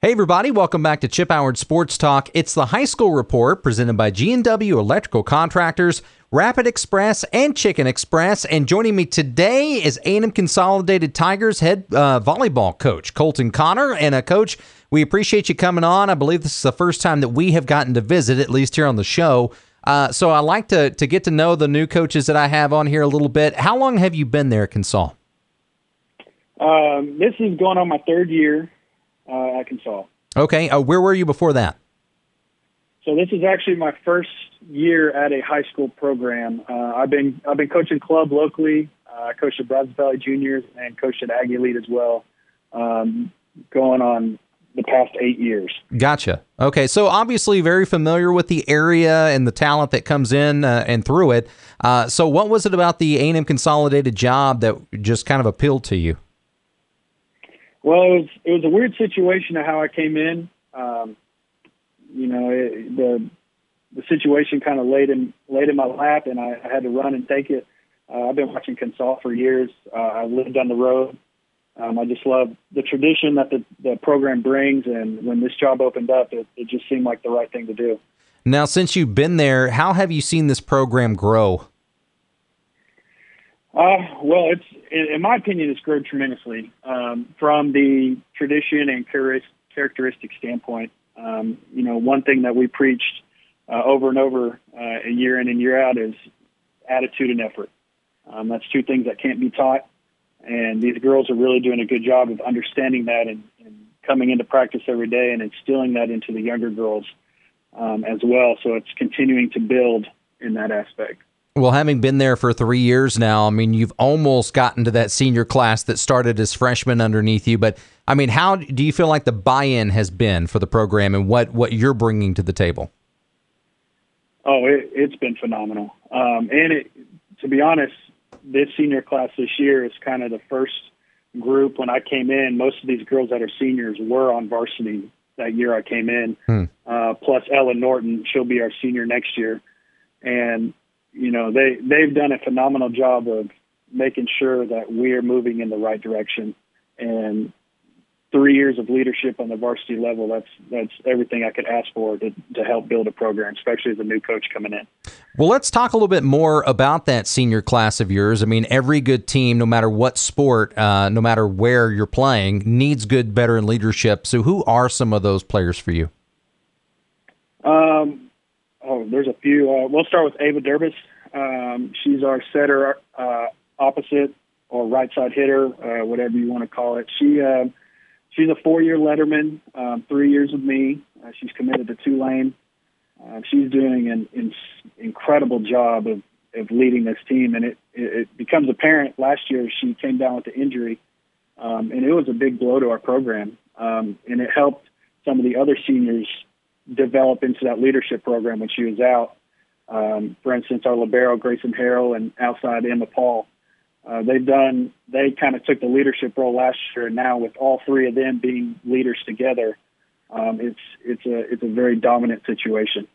Hey everybody, welcome back to Chip Howard Sports Talk. It's the high school report presented by G&W Electrical Contractors, Rapid Express, and Chicken Express. And joining me today is A&M Consolidated Tigers head uh, volleyball coach Colten Conner. And a uh, coach, we appreciate you coming on. I believe this is the first time that we have gotten to visit, at least here on the show. Uh, so I like to to get to know the new coaches that I have on here a little bit. How long have you been there, Consol? Um, this is going on my third year uh, Consol. Okay, uh, where were you before that? So this is actually my first year at a high school program. Uh, I've been I've been coaching club locally. Uh, I coached at Brazos Valley Juniors and coached at Aggie Elite as well. Um, going on the past eight years. Gotcha. Okay, so obviously very familiar with the area and the talent that comes in uh, and through it. Uh, so, what was it about the A&M Consolidated job that just kind of appealed to you? Well, it was it was a weird situation of how I came in. Um, you know, it, the the situation kind of laid in laid in my lap, and I, I had to run and take it. Uh, I've been watching Consol for years. Uh, I lived on the road. Um, I just love the tradition that the, the program brings, and when this job opened up, it, it just seemed like the right thing to do. Now, since you've been there, how have you seen this program grow? Uh, well, it's in my opinion, it's grown tremendously um, from the tradition and characteristic standpoint. Um, you know, one thing that we preached uh, over and over, uh, year in and year out, is attitude and effort. Um, that's two things that can't be taught, and these girls are really doing a good job of understanding that and, and coming into practice every day and instilling that into the younger girls um, as well. So it's continuing to build in that aspect. Well, having been there for three years now, I mean, you've almost gotten to that senior class that started as freshmen underneath you. But I mean, how do you feel like the buy-in has been for the program and what what you're bringing to the table? Oh, it, has been phenomenal. Um, and it, to be honest, this senior class this year is kind of the first group. When I came in, most of these girls that are seniors were on varsity that year I came in. Hmm. Uh, plus Ellen Norton, she'll be our senior next year, and you know they they've done a phenomenal job of making sure that we're moving in the right direction and three years of leadership on the varsity level that's that's everything I could ask for to, to help build a program, especially as a new coach coming in. Well, let's talk a little bit more about that senior class of yours. I mean, every good team, no matter what sport, uh, no matter where you're playing, needs good veteran leadership. So, who are some of those players for you? Um, oh, there's a few. Uh, we'll start with Ava Durbis. Um, she's our setter, uh, opposite or right side hitter, uh, whatever you want to call it. She uh, she's a four year letterman, um, three years with me. Uh, she's committed to Tulane. Uh, she's doing an, an incredible job of, of leading this team, and it, it, it becomes apparent last year she came down with the injury, um, and it was a big blow to our program, um, and it helped some of the other seniors develop into that leadership program when she was out. Um, for instance, our libero Grayson Harrell and outside Emma Paul, uh, they've done. They kind of took the leadership role last year, and now with all three of them being leaders together, um, it's it's a it's a very dominant situation.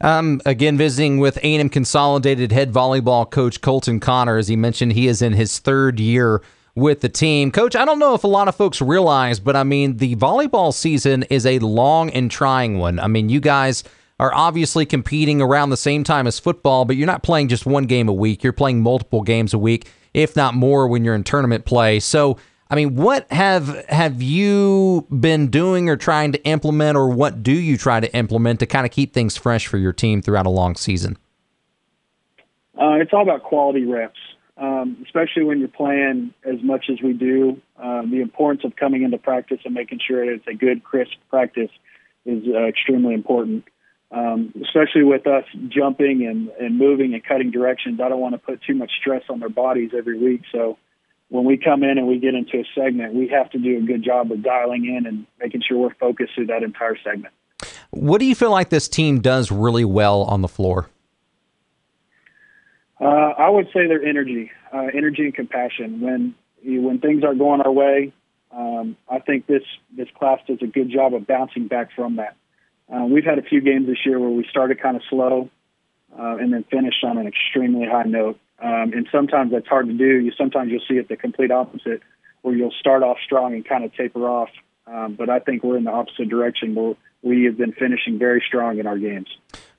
Um, again, visiting with A&M Consolidated head volleyball coach Colten Conner, as he mentioned, he is in his third year with the team. Coach, I don't know if a lot of folks realize, but I mean, the volleyball season is a long and trying one. I mean, you guys are obviously competing around the same time as football, but you're not playing just one game a week. You're playing multiple games a week, if not more, when you're in tournament play. So, I mean, what have have you been doing or trying to implement, or what do you try to implement to kind of keep things fresh for your team throughout a long season? Uh, it's all about quality reps um, especially when you're playing as much as we do. Uh, the importance of coming into practice and making sure it's a good, crisp practice is uh, extremely important. Um, especially with us jumping and, and moving and cutting directions, I don't want to put too much stress on their bodies every week. So when we come in and we get into a segment, we have to do a good job of dialing in and making sure we're focused through that entire segment. What do you feel like this team does really well on the floor? Uh, I would say their energy, uh, energy and compassion. When when things aren't going our way, um, I think this this class does a good job of bouncing back from that. Uh, we've had a few games this year where we started kind of slow uh, and then finished on an extremely high note. Um, and sometimes that's hard to do. You sometimes you'll see it the complete opposite, where you'll start off strong and kind of taper off. Um, but I think we're in the opposite direction. Where we have been finishing very strong in our games.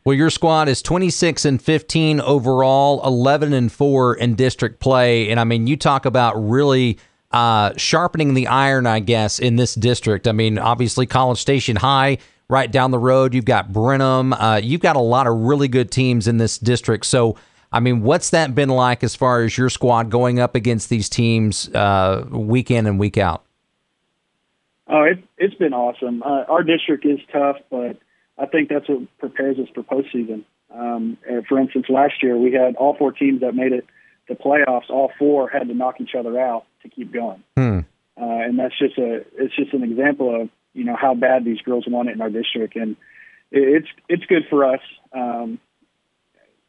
Well, your squad is 26 and 15 overall, 11 and 4 in district play. And I mean, you talk about really uh, sharpening the iron, I guess, in this district. I mean, obviously, College Station High right down the road. You've got Brenham. Uh, you've got a lot of really good teams in this district. So, I mean, what's that been like as far as your squad going up against these teams uh, week in and week out? Oh, it, it's been awesome. Uh, our district is tough, but I think that's what prepares us for postseason. Um, for instance, last year we had all four teams that made it the playoffs. All four had to knock each other out to keep going, hmm. uh, and that's just a it's just an example of you know how bad these girls want it in our district, and it's it's good for us. Um,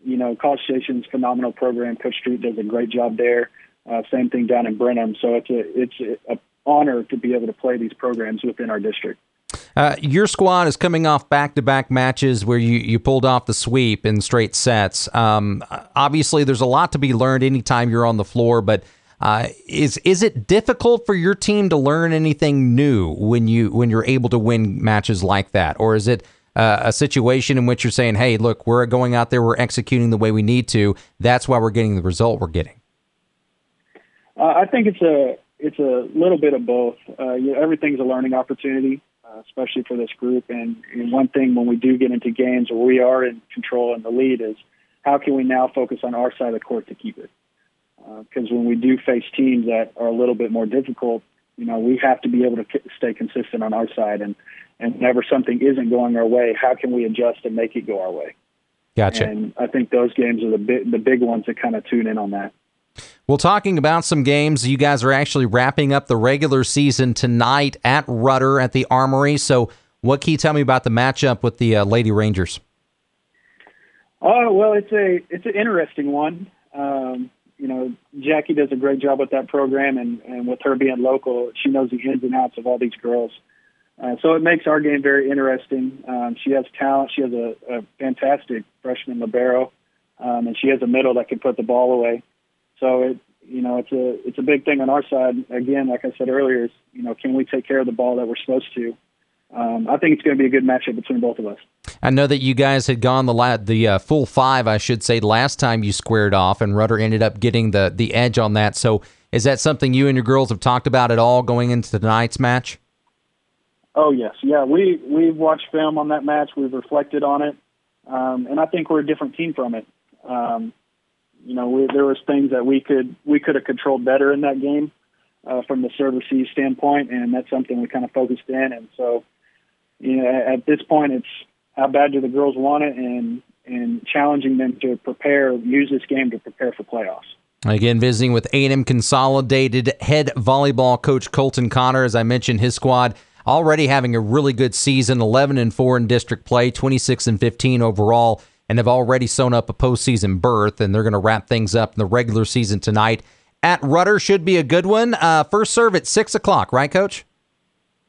you know, College Station's phenomenal program. Coach Street does a great job there. Uh, same thing down in Brenham. So it's a it's a honor to be able to play these programs within our district. Uh, your squad is coming off back-to-back matches where you, you pulled off the sweep in straight sets. Um, obviously, there's a lot to be learned anytime you're on the floor, but uh, is is it difficult for your team to learn anything new when you when you're able to win matches like that, or is it uh, a situation in which you're saying, "Hey, look, we're going out there, we're executing the way we need to. That's why we're getting the result we're getting." Uh, I think it's a it's a little bit of both. Uh, you know, everything's a learning opportunity, uh, especially for this group. And, and one thing when we do get into games where we are in control and the lead is how can we now focus on our side of the court to keep it? Because uh, when we do face teams that are a little bit more difficult, you know, we have to be able to stay consistent on our side. And, and whenever something isn't going our way, how can we adjust and make it go our way? Gotcha. And I think those games are the big, the big ones that kind of tune in on that. Well, talking about some games, you guys are actually wrapping up the regular season tonight at Rudder at the Armory. So, what can you tell me about the matchup with the uh, Lady Rangers? Oh well, it's a it's an interesting one. Um, you know, Jackie does a great job with that program, and and with her being local, she knows the ins and outs of all these girls. Uh, so it makes our game very interesting. Um, she has talent. She has a, a fantastic freshman libero, um, and she has a middle that can put the ball away. So it, you know, it's a it's a big thing on our side. Again, like I said earlier, is you know, can we take care of the ball that we're supposed to? Um, I think it's going to be a good matchup between both of us. I know that you guys had gone the la- the uh, full five, I should say, last time you squared off, and Rudder ended up getting the the edge on that. So, is that something you and your girls have talked about at all going into tonight's match? Oh yes, yeah. We we've watched film on that match. We've reflected on it, um, and I think we're a different team from it. Um, you know, we, there was things that we could we could have controlled better in that game uh, from the serve receive standpoint, and that's something we kind of focused in. And so, you know, at this point, it's how bad do the girls want it, and and challenging them to prepare, use this game to prepare for playoffs. Again, visiting with A&M Consolidated head volleyball coach Colten Conner. As I mentioned, his squad already having a really good season, 11 and 4 in district play, 26 and 15 overall and have already sewn up a postseason berth, and they're going to wrap things up in the regular season tonight at Rudder. Should be a good one. Uh, first serve at six o'clock, right, Coach?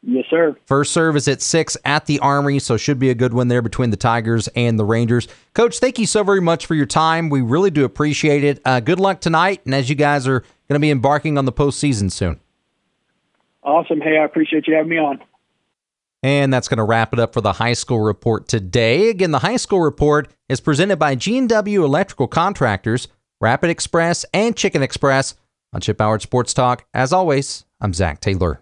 Yes, sir. First serve is at six at the Armory, so should be a good one there between the Tigers and the Rangers. Coach, thank you so very much for your time. We really do appreciate it. Uh, good luck tonight, and as you guys are going to be embarking on the postseason soon. Awesome. Hey, I appreciate you having me on. And that's going to wrap it up for the high school report today. Again, the high school report is presented by G&W Electrical Contractors, Rapid Express, and Chicken Express on Chip Howard Sports Talk. As always, I'm Zach Taylor.